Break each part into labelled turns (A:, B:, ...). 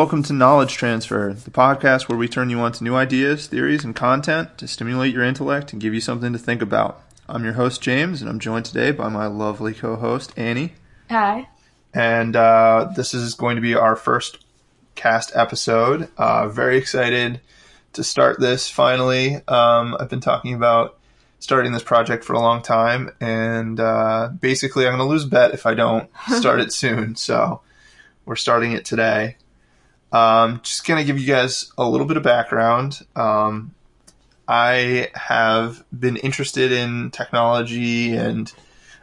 A: Welcome to Knowledge Transfer, the podcast where we turn you on to new ideas, theories, and content to stimulate your intellect and give you something to think about. I'm your host, James, and I'm joined today by my lovely co host, Annie.
B: Hi.
A: And uh, this is going to be our first cast episode. Uh, very excited to start this finally. Um, I've been talking about starting this project for a long time, and uh, basically, I'm going to lose a bet if I don't start it soon. So we're starting it today. Um, just going to give you guys a little bit of background. Um, I have been interested in technology and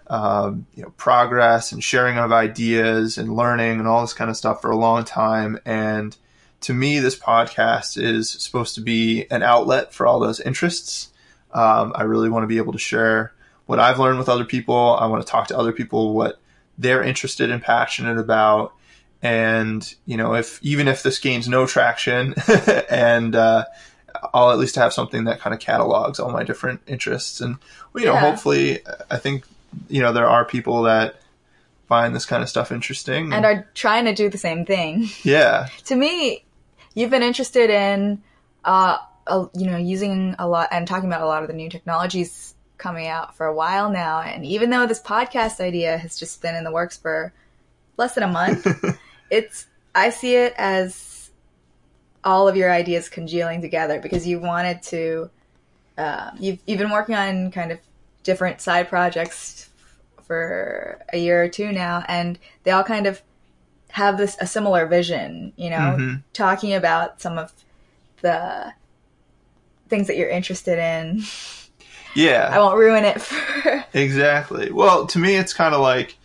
A: um, you know progress and sharing of ideas and learning and all this kind of stuff for a long time. And to me, this podcast is supposed to be an outlet for all those interests. Um, I really want to be able to share what I've learned with other people. I want to talk to other people what they're interested and passionate about and you know if even if this gains no traction and uh, i'll at least have something that kind of catalogs all my different interests and you know
B: Yeah.
A: hopefully i think you know there are people that find this kind of stuff interesting
B: And are trying to do the same thing.
A: yeah
B: to me, you've been interested in, uh, you know, using a lot and talking about a lot of the new technologies coming out for a while now. And even though this podcast idea has just been in the works for less than a month, it's, I see it as all of your ideas congealing together because you wanted to, uh, you've, you've been working on kind of different side projects for a year or two now, and they all kind of have this a similar vision, you know,
A: Mhm.
B: talking about some of the things that you're interested in.
A: yeah
B: I won't ruin it for
A: Exactly. Well, to me, it's kind of like,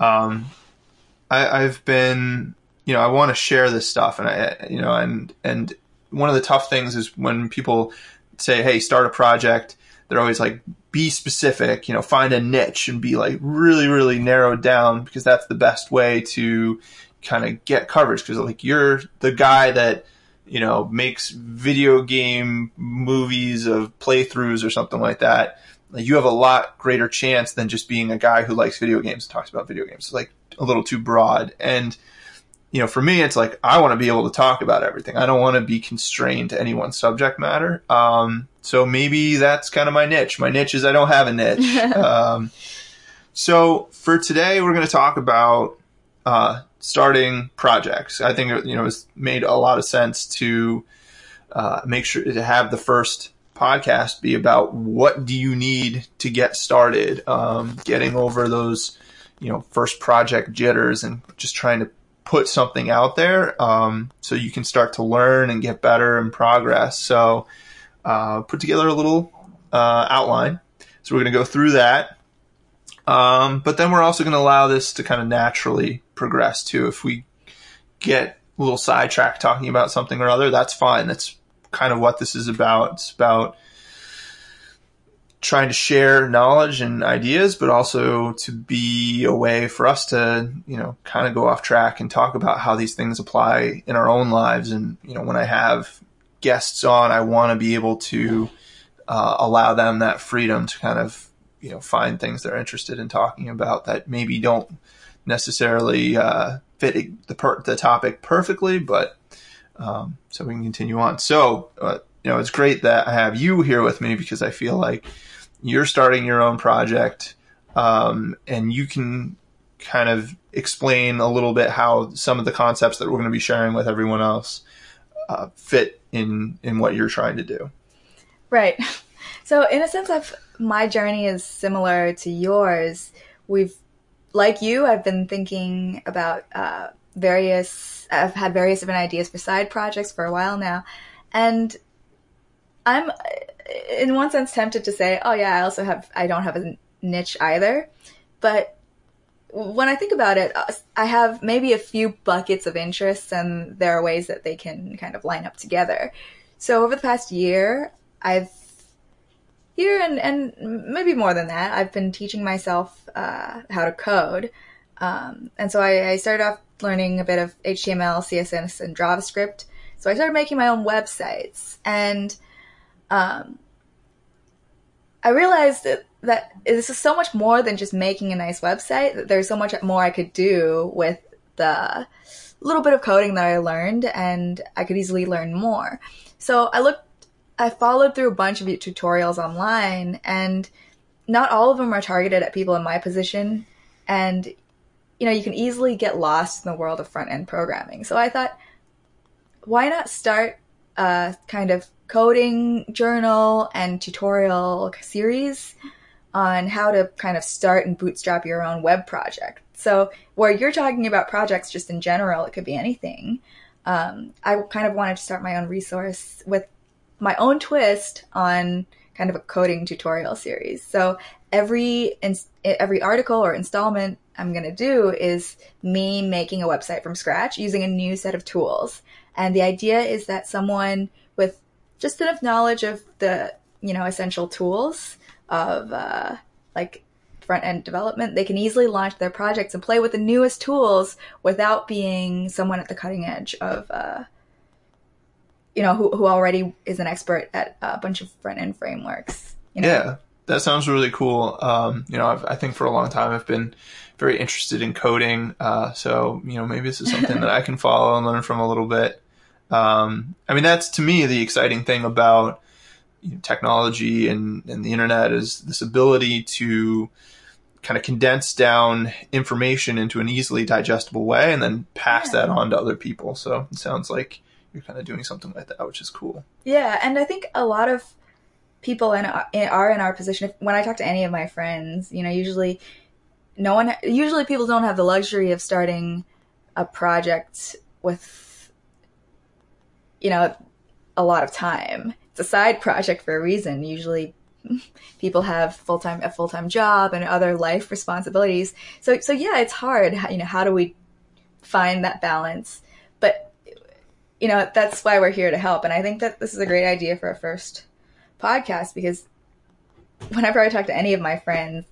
A: um, I, I've been, you know, I want to share this stuff, and I, you know, and and one of the tough things is when people say, "Hey, start a project," they're always like, "Be specific," you know, find a niche and be like really, really narrowed down because that's the best way to kind of get coverage. Because like you're the guy that you know makes video game movies of playthroughs or something like that like, you have a lot greater chance than just being a guy who likes video games and talks about video games. It's like a little too broad. And, you know, for me, it's like I want to be able to talk about everything. I don't want to be constrained to any one subject matter. Um, so maybe that's kind of my niche. My niche is I don't have a niche. um, so for today, we're going to talk about uh, starting projects. I think you know it's made a lot of sense to uh, make sure to have the first podcast be about what do you need to get started, um, getting over those you know first project jitters and just trying to put something out there um, so you can start to learn and get better and progress. So uh, put together a little uh, outline. So we're going to go through that. Um, but then we're also going to allow this to kind of naturally progress too. If we get a little sidetracked talking about something or other, that's fine. That's kind of what this is about. It's about trying to share knowledge and ideas, but also to be a way for us to, you know, kind of go off track and talk about how these things apply in our own lives. And, you know, when I have guests on, I want to be able to uh, allow them that freedom to kind of, you know, find things they're interested in talking about that maybe don't necessarily uh, fit the per- the topic perfectly, but um, so we can continue on. So, uh, you know, it's great that I have you here with me because I feel like you're starting your own project, um, and you can kind of explain a little bit how some of the concepts that we're going to be sharing with everyone else uh, fit in in what you're trying to do.
B: Right. So, in a sense of my journey is similar to yours. We've, like you, I've been thinking about uh, various. I've had various different ideas for side projects for a while now, and I'm, in one sense, tempted to say, "Oh yeah, I also have. I don't have a niche either," but when I think about it, uh, I have maybe a few buckets of interests, and there are ways that they can kind of line up together. So over the past year, I've here and, and maybe more than that, I've been teaching myself uh, how to code. Um, and so I, I started off learning a bit of HTML, CSS, and JavaScript. So I started making my own websites. And um, I realized that, that this is so much more than just making a nice website, that there's so much more I could do with the little bit of coding that I learned, and I could easily learn more. So I looked, I followed through a bunch of tutorials online, and not all of them are targeted at people in my position. And, you know, you can easily get lost in the world of front end programming. So I thought, why not start a kind of coding journal and tutorial series on how to kind of start and bootstrap your own web project. So, where you're talking about projects just in general, it could be anything. Um, I kind of wanted to start my own resource with my own twist on kind of a coding tutorial series. So every every article or installment I'm going to do is me making a website from scratch using a new set of tools. And the idea is that someone with just enough knowledge of the, you know, essential tools of uh, like front end development, they can easily launch their projects and play with the newest tools without being someone at the cutting edge of, uh, you know, who, who already is an expert at a bunch of front end frameworks. You know?
A: Yeah, that sounds really cool. Um, you know, I've, i think for a long time I've been very interested in coding. Uh, so, you know, maybe this is something that I can follow and learn from a little bit. Um, I mean, that's to me the exciting thing about you know, technology and, and the internet is this ability to kind of condense down information into an easily digestible way and then pass yeah. that on to other people. So it sounds like you're kind of doing something like that, which is cool.
B: Yeah, and I think a lot of people in, in are in our position. If, when I talk to any of my friends, you know, usually no one, usually people don't have the luxury of starting a project with, you know, a lot of time. It's a side project for a reason. Usually people have full time a full time job and other life responsibilities. So so yeah, it's hard. You know, how do we find that balance? But you know, that's why we're here to help. And I think that this is a great idea for a first podcast because whenever I talk to any of my friends,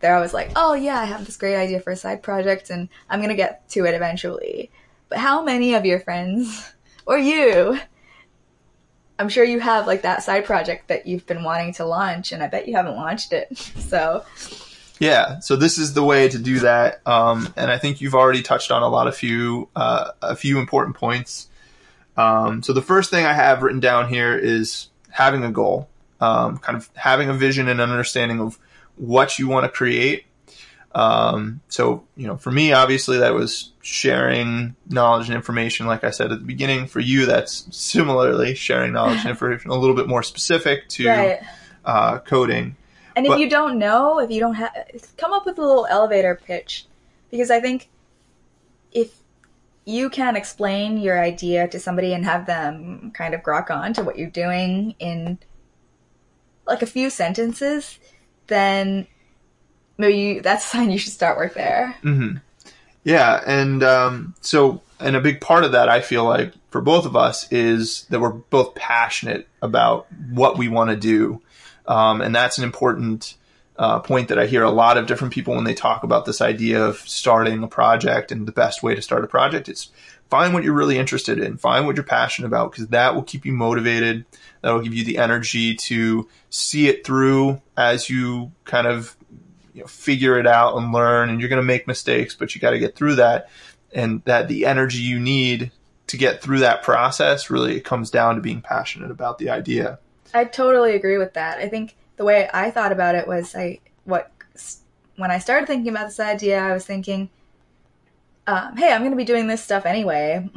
B: they're always like, "Oh yeah, I have this great idea for a side project, and I'm gonna get to it eventually." But how many of your friends or you I'm sure you have like that side project that you've been wanting to launch, and I bet you haven't launched it. So,
A: yeah, so this is the way to do that, um, and I think you've already touched on a lot of few uh, a few important points. Um, so the first thing I have written down here is having a goal, um, kind of having a vision and understanding of what you want to create um, so, you know, for me, obviously that was sharing knowledge and information. Like I said at the beginning, for you, that's similarly sharing knowledge and information a little bit more specific to right. uh, coding.
B: And but, if you don't know, if you don't have, come up with a little elevator pitch, because I think if you can explain your idea to somebody and have them kind of grok on to what you're doing in like a few sentences, then maybe you, that's a sign you should start work there.
A: Mm-hmm. Yeah, and um, so and a big part of that I feel like for both of us is that we're both passionate about what we want to do, um, and that's an important uh, point that I hear a lot of different people when they talk about this idea of starting a project and the best way to start a project is find what you're really interested in, find what you're passionate about because that will keep you motivated. That will give you the energy to see it through as you kind of you know, figure it out and learn and you're going to make mistakes, but you got to get through that. And that the energy you need to get through that process really it comes down to being passionate about the idea.
B: I totally agree with that. I think the way I thought about it was I, what, when I started thinking about this idea, I was thinking, um, hey, I'm going to be doing this stuff anyway.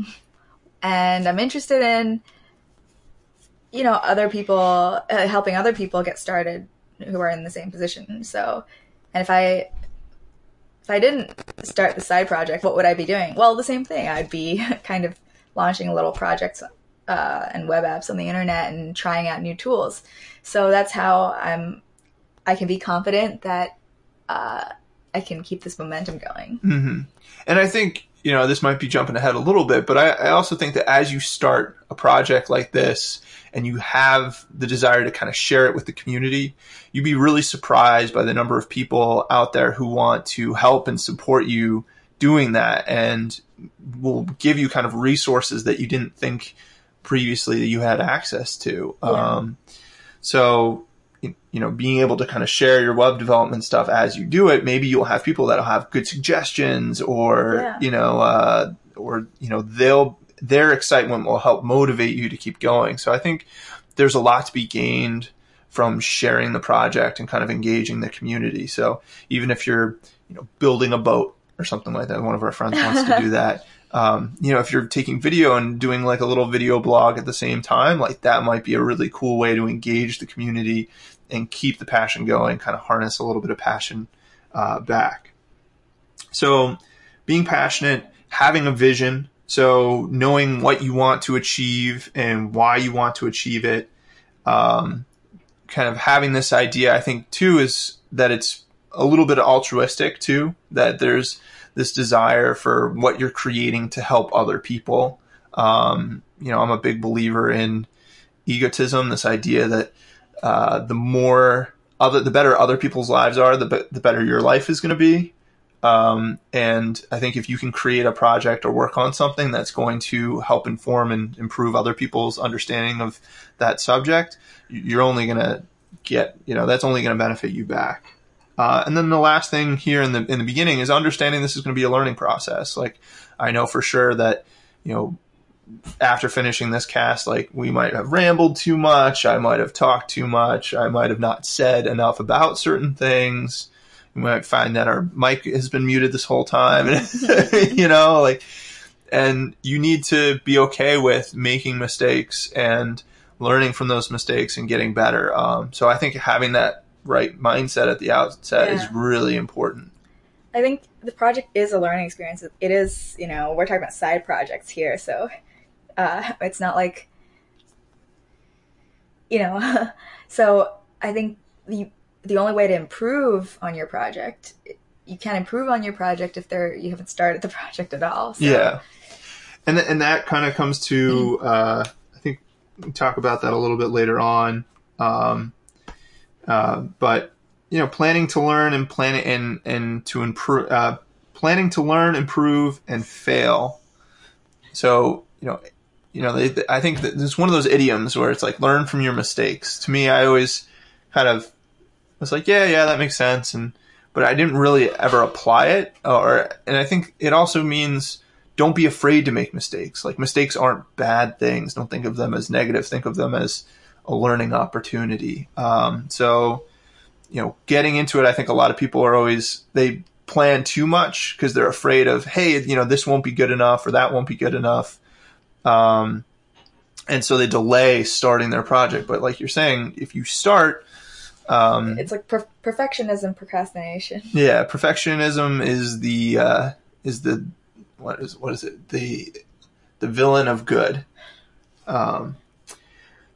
B: And I'm interested in, you know, other people, uh, helping other people get started who are in the same position. So and if I if I didn't start the side project, what would I be doing? Well, the same thing. I'd be kind of launching little projects uh, and web apps on the internet and trying out new tools. So that's how I'm. I can be confident that uh, I can keep this momentum going.
A: Mm-hmm. And I think you know this might be jumping ahead a little bit, but I, I also think that as you start a project like this, and you have the desire to kind of share it with the community, you'd be really surprised by the number of people out there who want to help and support you doing that and will give you kind of resources that you didn't think previously that you had access to. Yeah. Um, so, you know, being able to kind of share your web development stuff as you do it, maybe you'll have people that'll have good suggestions or, yeah. you know, uh, or you know they'll their excitement will help motivate you to keep going. So I think there's a lot to be gained from sharing the project and kind of engaging the community. So even if you're, you know, building a boat or something like that, one of our friends wants to do that. Um, you know, if you're taking video and doing like a little video blog at the same time, like that might be a really cool way to engage the community and keep the passion going, kind of harness a little bit of passion uh, back. So being passionate, having a vision, so knowing what you want to achieve and why you want to achieve it, um, kind of having this idea, I think too is that it's a little bit altruistic too, that there's this desire for what you're creating to help other people. Um, you know, I'm a big believer in egotism, this idea that uh, the more other, the better other people's lives are, the, be- the better your life is going to be. Um, and I think if you can create a project or work on something that's going to help inform and improve other people's understanding of that subject, you're only going to get, you know, that's only going to benefit you back. Uh, and then the last thing here in the in the beginning is understanding this is going to be a learning process. Like I know for sure that you know after finishing this cast, like we might have rambled too much, I might have talked too much, I might have not said enough about certain things we might find that our mic has been muted this whole time. you know, like, and you need to be okay with making mistakes and learning from those mistakes and getting better. Um, so I think having that right mindset at the outset yeah. is really important.
B: I think the project is a learning experience. It is, you know, we're talking about side projects here, so uh, it's not like, you know, so I think you the only way to improve on your project you can't improve on your project if there you haven't started the project at all
A: so. yeah and th- and that kind of comes to mm-hmm. uh, i think we talk about that a little bit later on um, uh, but you know planning to learn and planning and and to improve uh, planning to learn improve and fail so you know you know they, i think that it's one of those idioms where it's like learn from your mistakes to me i always kind of was like, yeah, yeah, that makes sense. And, but I didn't really ever apply it. Or, and I think it also means don't be afraid to make mistakes. Like mistakes aren't bad things. Don't think of them as negative. Think of them as a learning opportunity. Um, so, you know, getting into it, I think a lot of people are always, they plan too much because they're afraid of, hey, you know, this won't be good enough or that won't be good enough. Um, and so they delay starting their project. But like you're saying, if you start,
B: um, it's like per- perfectionism, procrastination.
A: Yeah, perfectionism is the uh, is the what is what is it the the villain of good. Um,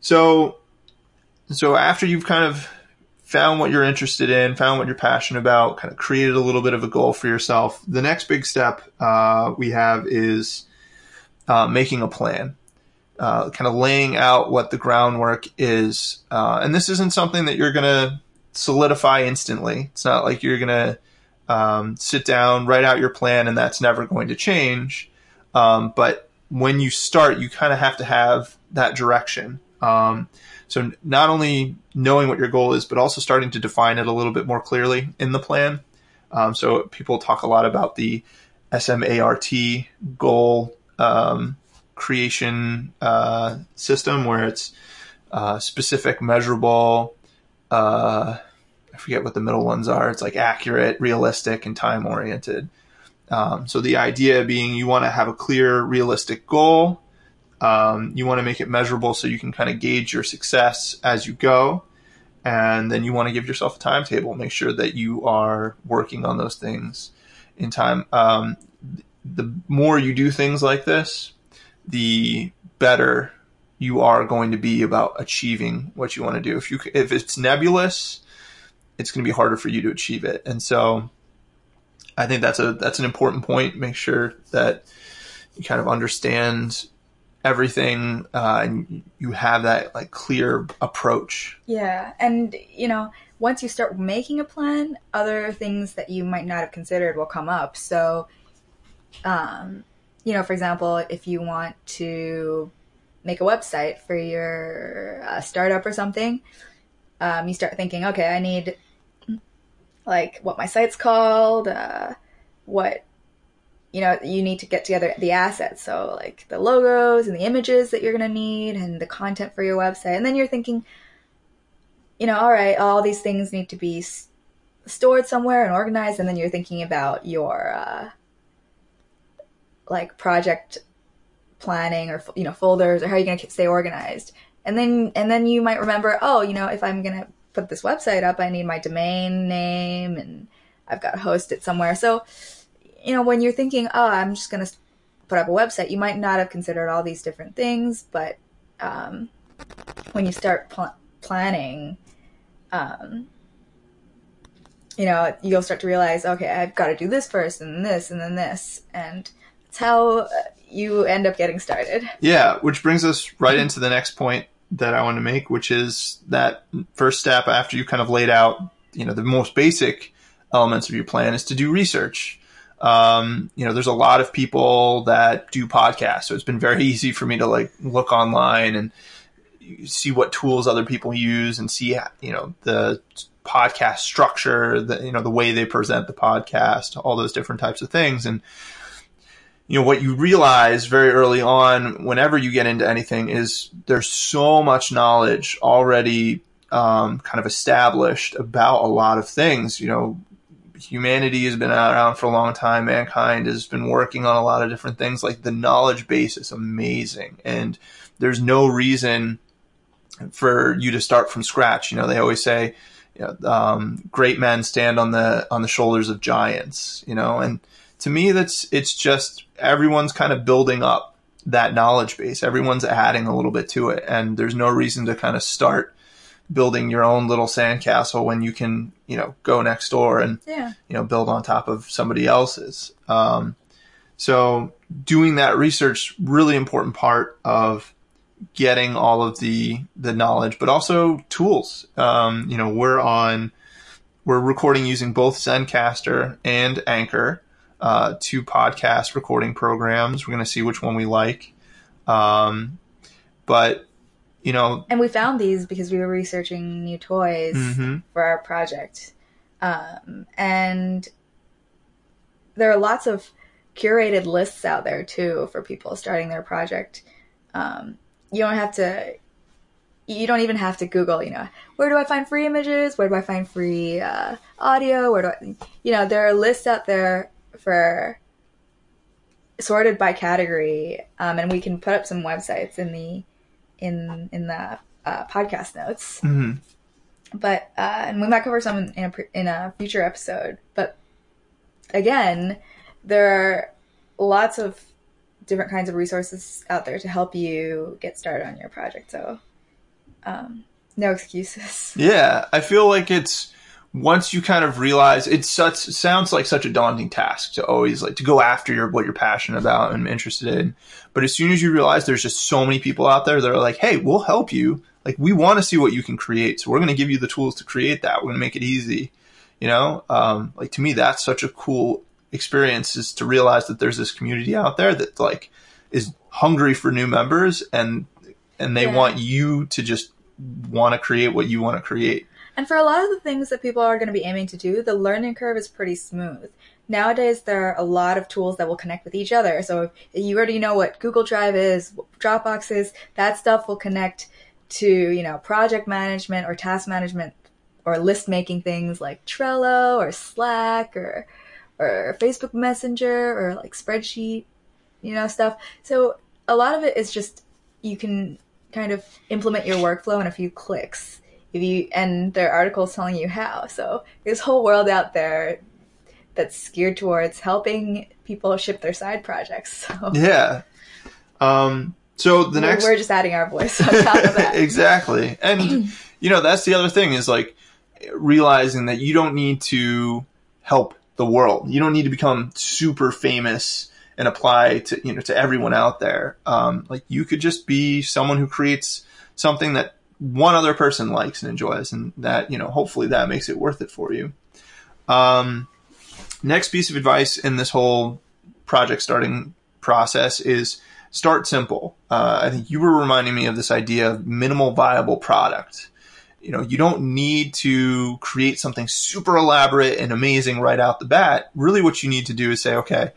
A: so so after you've kind of found what you're interested in, found what you're passionate about, kind of created a little bit of a goal for yourself, the next big step uh, we have is uh, making a plan uh, kind of laying out what the groundwork is. Uh, and this isn't something that you're going to solidify instantly. It's not like you're going to um, sit down, write out your plan, and that's never going to change. Um, but when you start, you kind of have to have that direction. Um, so not only knowing what your goal is, but also starting to define it a little bit more clearly in the plan. Um, so people talk a lot about the SMART goal um, creation uh, system where it's uh, specific, measurable. Uh, I forget what the middle ones are. It's like accurate, realistic, and time oriented. Um, so the idea being you want to have a clear, realistic goal. Um, you want to make it measurable so you can kind of gauge your success as you go. And then you want to give yourself a timetable. Make sure that you are working on those things in time. Um, the more you do things like this, the better you are going to be about achieving what you want to do. If you if it's nebulous, it's going to be harder for you to achieve it. And so I think that's a that's an important point. Make sure that you kind of understand everything uh, and you have that like clear approach.
B: Yeah, and you know, once you start making a plan, other things that you might not have considered will come up. So um you know, for example, if you want to make a website for your uh, startup or something, um, you start thinking, okay, I need like what my site's called, uh, what you know, you need to get together the assets. So like the logos and the images that you're going to need and the content for your website. And then you're thinking, you know, all right, all these things need to be s- stored somewhere and organized. And then you're thinking about your, uh, like project planning or, you know, folders or how you're you going to stay organized. And then, and then you might remember, oh, you know, if I'm going to put this website up, I need my domain name and I've got to host it somewhere. So, you know, when you're thinking, oh, I'm just going to put up a website, you might not have considered all these different things, but um, when you start pl- planning, um, you know, you'll start to realize, okay, I've got to do this first, and this, and then this, and that's how you end up getting started.
A: Yeah, which brings us right into the next point that I want to make, which is that first step after you kind of laid out, you know, the most basic elements of your plan is to do research. Um, you know, there's a lot of people that do podcasts, so it's been very easy for me to like look online and see what tools other people use and see, you know, the podcast structure, the you know the way they present the podcast, all those different types of things, and you know what you realize very early on whenever you get into anything is there's so much knowledge already um, kind of established about a lot of things. You know, humanity has been around for a long time. Mankind has been working on a lot of different things. Like the knowledge base is amazing, and there's no reason for you to start from scratch. You know, they always say, you know, um, great men stand on the on the shoulders of giants. You know, and to me, that's it's just everyone's kind of building up that knowledge base. Everyone's adding a little bit to it, and there's no reason to kind of start building your own little sandcastle when you can, you know, go next door and
B: Yeah.
A: you know build on top of somebody else's. Um, so doing that research really important part of getting all of the the knowledge, but also tools. Um, you know, we're on we're recording using both Zencastr and Anchor, uh, two podcast recording programs. We're going to see which one we like. Um, but you know,
B: And we found these because we were researching new toys
A: mhm.
B: for our project. Um, and there are lots of curated lists out there too for people starting their project. Um, you don't have to, you don't even have to Google, you know, where do I find free images? Where do I find free uh, audio? Where do I, you know, there are lists out there for sorted by category. Um, and we can put up some websites in the, in, in the uh, podcast notes
A: Mhm.
B: but uh, and we might cover some in a, in a future episode. But again, there are lots of different kinds of resources out there to help you get started on your project. So, um, no excuses.
A: Yeah, I feel like it's once you kind of realize it's such it sounds like such a daunting task to always like to go after your what you're passionate about and interested in. But as soon as you realize there's just so many people out there that are like, "Hey, we'll help you. Like we want to see what you can create. So we're going to give you the tools to create that. We're going to make it easy." You know? Um like to me that's such a cool experience is to realize that there's this community out there that like is hungry for new members and and they
B: Yeah.
A: want you to just want to create what you want to create.
B: And for a lot of the things that people are going to be aiming to do, the learning curve is pretty smooth. Nowadays, there are a lot of tools that will connect with each other. So if you already know what Google Drive is, Dropbox is, that stuff will connect to, you know, project management or task management or list making things like Trello or Slack or, or Facebook Messenger or like spreadsheet, you know, stuff. So a lot of it is just, you can kind of implement your workflow in a few clicks if you and there are articles telling you how. So there's a whole world out there that's geared towards helping people ship their side projects. So
A: Yeah. Um, so the
B: we're-
A: next
B: we're just adding our voice on top of that.
A: exactly, and you know that's the other thing is like realizing that you don't need to help the world. You don't need to become super famous and apply to you know to everyone out there. Um, like you could just be someone who creates something that one other person likes and enjoys, and that you know hopefully that makes it worth it for you. Um, next piece of advice in this whole project starting process is start simple. Uh, I think you were reminding me of this idea of minimal viable product. You know, you don't need to create something super elaborate and amazing right out the bat. Really, what you need to do is say, okay,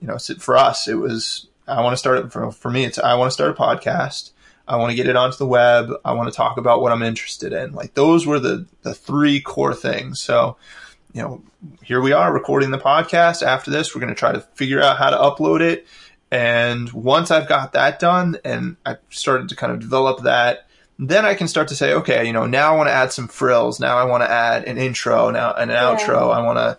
A: you know, for us, it was I want to start for, for me. It's I want to start a podcast. I want to get it onto the web. I want to talk about what I'm interested in. Like those were the the three core things. So, you know, here we are recording the podcast. After this, we're going to try to figure out how to upload it. And once I've got that done and I've started to kind of develop that, then I can start to say, okay, you know, now I want to add some frills. Now I want to add an intro, now an yeah. outro. I want to,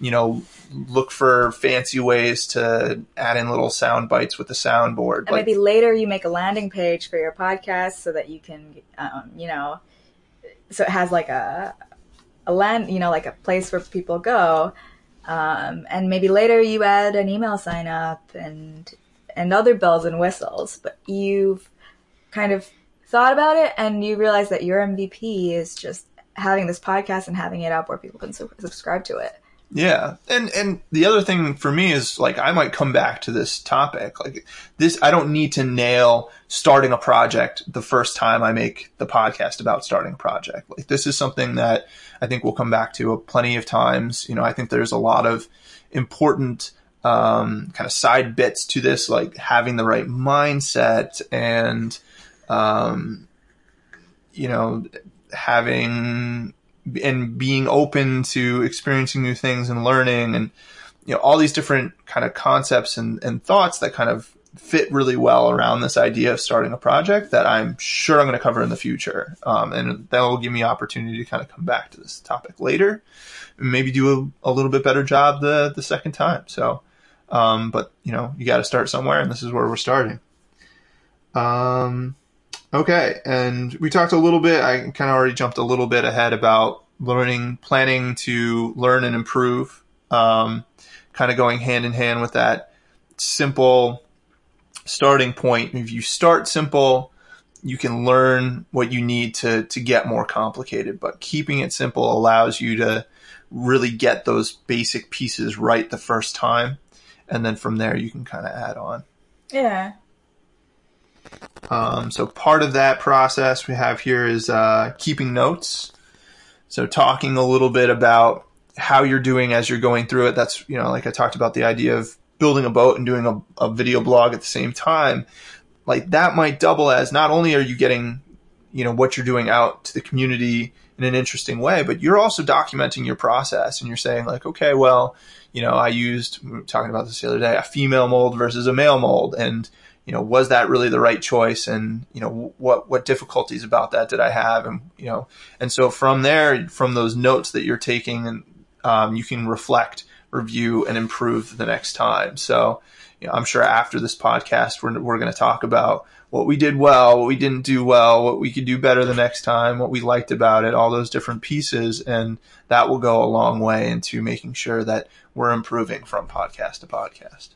A: you know, look for fancy ways to add in little sound bites with the soundboard.
B: And like, maybe later you make a landing page for your podcast so that you can, um, you know, so it has like a a land, you know, like a place where people go. Um, and maybe later you add an email sign up and and other bells and whistles. But you've kind of thought about it and you realize that your MVP is just having this podcast and having it up where people can su- subscribe to it.
A: Yeah. And and the other thing for me is like I might come back to this topic. Like this I don't need to nail starting a project the first time I make the podcast about starting a project. Like this is something that I think we'll come back to plenty of times. You know, I think there's a lot of important um, kind of side bits to this, like having the right mindset and um, you know, having and being open to experiencing new things and learning and you know all these different kind of concepts and, and thoughts that kind of fit really well around this idea of starting a project that I'm sure I'm going to cover in the future. Um, and that will give me opportunity to kind of come back to this topic later and maybe do a, a little bit better job the, the second time. So, um, but you know, you got to start somewhere and this is where we're starting. Um, Okay, and we talked a little bit. I kind of already jumped a little bit ahead about learning, planning to learn and improve. Um, kind of going hand in hand with that simple starting point. If you start simple, you can learn what you need to to get more complicated. But keeping it simple allows you to really get those basic pieces right the first time, and then from there you can kind of add on.
B: Yeah,
A: um, so part of that process we have here is uh, keeping notes. So talking a little bit about how you're doing as you're going through it. That's you know, like I talked about the idea of building a boat and doing a, a video blog at the same time. Like that might double as not only are you getting you know what you're doing out to the community in an interesting way, but you're also documenting your process and you're saying like, okay, well, you know, I used we talking about this the other day, a female mold versus a male mold, and you know, was that really the right choice? And, you know, what, what difficulties about that did I have? And, you know, and so from there, from those notes that you're taking and, um, you can reflect, review and improve the next time. So, you know, I'm sure after this podcast, we're, we're going to talk about what we did well, what we didn't do well, what we could do better the next time, what we liked about it, all those different pieces. And that will go a long way into making sure that we're improving from podcast to podcast.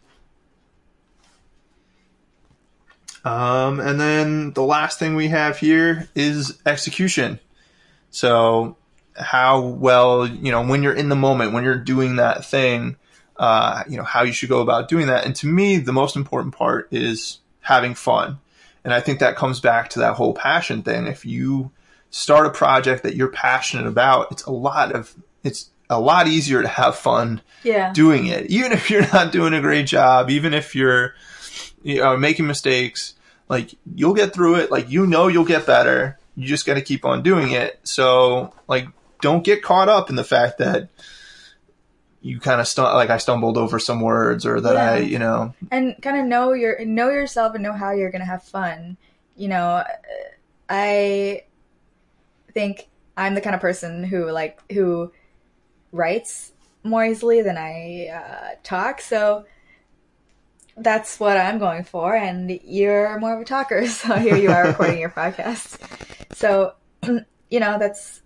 A: Um, and then the last thing we have here is execution. So how well, you know, when you're in the moment, when you're doing that thing, uh, you know, how you should go about doing that. And to me, the most important part is having fun. And I think that comes back to that whole passion thing. If you start a project that you're passionate about, it's a lot of, it's a lot easier to have fun
B: yeah.
A: doing it. Even if you're not doing a great job, even if you're, you know, making mistakes, like you'll get through it. Like you know you'll get better. You just got to keep on doing it. So like don't get caught up in the fact that you kind of stu- like I stumbled over some words or that yeah. I, you know,
B: and kind of know your know yourself and know how you're to have fun. You know, I think I'm the kind of person who like who writes more easily than I uh, talk. So that's what I'm going for, and you're more of a talker, so here you are recording your podcast. So, you know, that's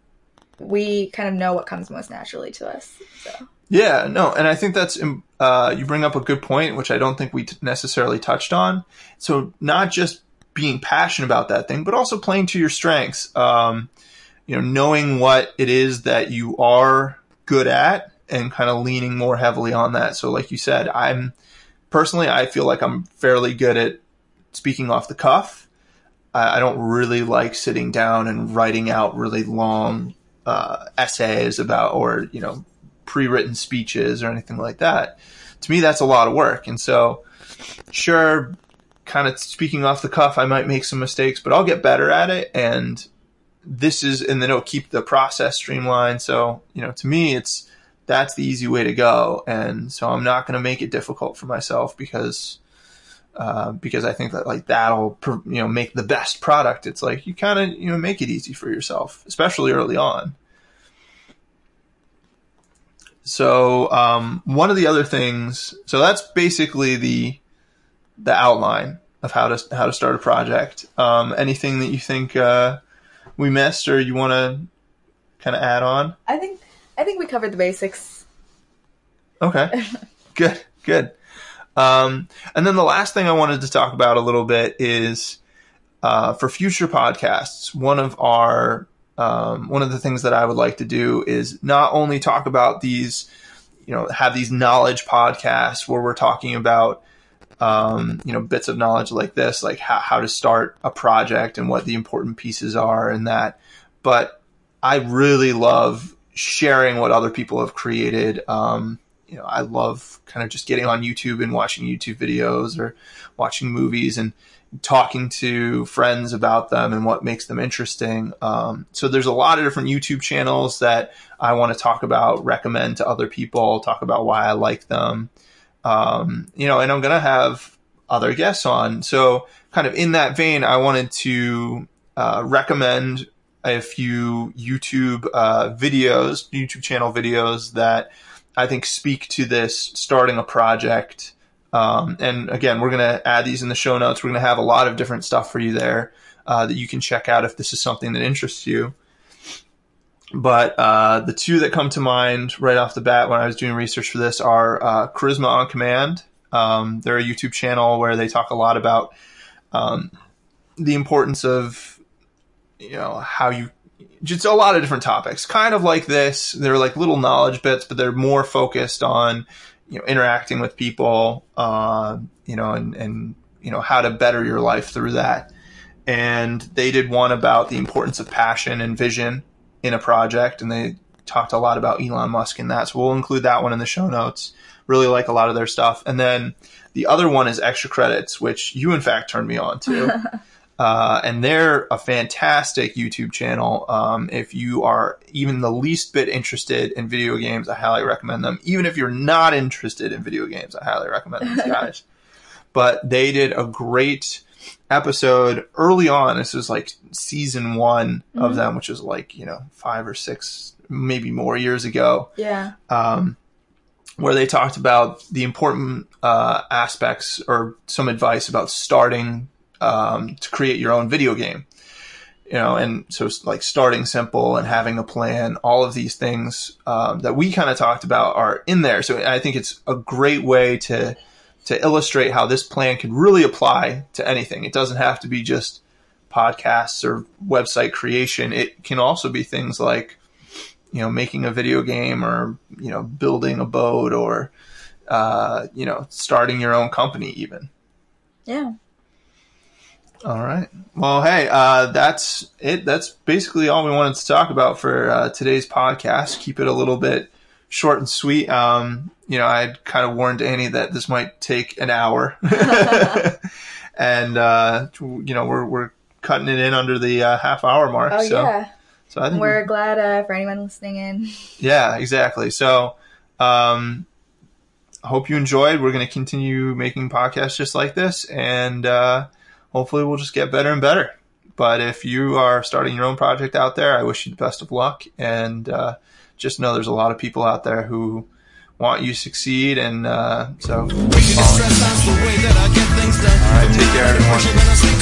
B: we kind of know what comes most naturally to us. So.
A: Yeah, no, and I think that's uh, you bring up a good point, which I don't think we t- necessarily touched on. So, not just being passionate about that thing, but also playing to your strengths. Um, you know, knowing what it is that you are good at, and kind of leaning more heavily on that. So, like you said, I'm personally, I feel like I'm fairly good at speaking off the cuff. I, I don't really like sitting down and writing out really long uh, essays about or you know pre-written speeches or anything like that. to me, that's a lot of work. And so, sure, kind of speaking off the cuff, I might make some mistakes, but I'll get better at it. And this is, and then it'll keep the process streamlined. So, you know, to me, it's, that's the easy way to go. And so I'm not going to make it difficult for myself because, uh, because I think that like that'll, you know, make the best product. It's like you kind of, you know, make it easy for yourself, especially early on. So, um, one of the other things, so that's basically the, the outline of how to, how to start a project. Um, anything that you think, uh, we missed or you want to kind of add on?
B: I think I think we covered the basics.
A: Okay. good. Good. Um, and then the last thing I wanted to talk about a little bit is uh, for future podcasts. One of our um, one of the things that I would like to do is not only talk about these, you know, have these knowledge podcasts where we're talking about um, you know, bits of knowledge like this, like how, how to start a project and what the important pieces are and that. But I really love sharing what other people have created. Um, you know, I love kind of just getting on YouTube and watching YouTube videos or watching movies and talking to friends about them and what makes them interesting. Um, so there's a lot of different YouTube channels that I want to talk about, recommend to other people, talk about why I like them. Um, you know, and I'm going to have other guests on. So kind of in that vein, I wanted to uh, recommend a few YouTube uh, videos, YouTube channel videos that I think speak to this starting a project. Um, and again, we're going to add these in the show notes. We're going to have a lot of different stuff for you there uh, that you can check out if this is something that interests you. But uh, the two that come to mind right off the bat when I was doing research for this are uh, Charisma on Command. Um, they're a YouTube channel where they talk a lot about um, the importance of you know, how you just a lot of different topics, kind of like this. They're like little knowledge bits, but they're more focused on, you know, interacting with people, uh, you know, and, and, you know, how to better your life through that. And they did one about the importance of passion and vision in a project. And they talked a lot about Elon Musk in that. So we'll include that one in the show notes. Really like a lot of their stuff. And then the other one is extra credits, which you in fact turned me on to. Uh, and they're a fantastic YouTube channel. Um, if you are even the least bit interested in video games, I highly recommend them. Even if you're not interested in video games, I highly recommend these guys. but they did a great episode early on. This was like season one mm-hmm. of them, which was like, you know, five or six, maybe more years ago.
B: Yeah.
A: Um, where they talked about the important uh, aspects or some advice about starting um, to create your own video game. You know, and so like starting simple and having a plan, all of these things um, that we kind of talked about are in there. So I think it's a great way to to illustrate how this plan can really apply to anything. It doesn't have to be just podcasts or website creation. It can also be things like, you know, making a video game or, you know, building a boat or, uh, you know, starting your own company even.
B: Yeah.
A: All right. Well, hey, uh, that's it. That's basically all we wanted to talk about for uh, today's podcast. Keep it a little bit short and sweet. Um, you know, I kind of warned Annie that this might take an hour, and uh, you know, we're we're cutting it in under the uh, half hour mark.
B: Oh
A: so,
B: yeah.
A: So I think
B: we're we, glad uh, for anyone listening in.
A: Yeah, exactly. So. Um, hope you enjoyed. We're going to continue making podcasts just like this, and uh, hopefully we'll just get better and better. But if you are starting your own project out there, I wish you the best of luck. And uh, just know there's a lot of people out there who want you to succeed. And uh, so, all right, take care, everyone.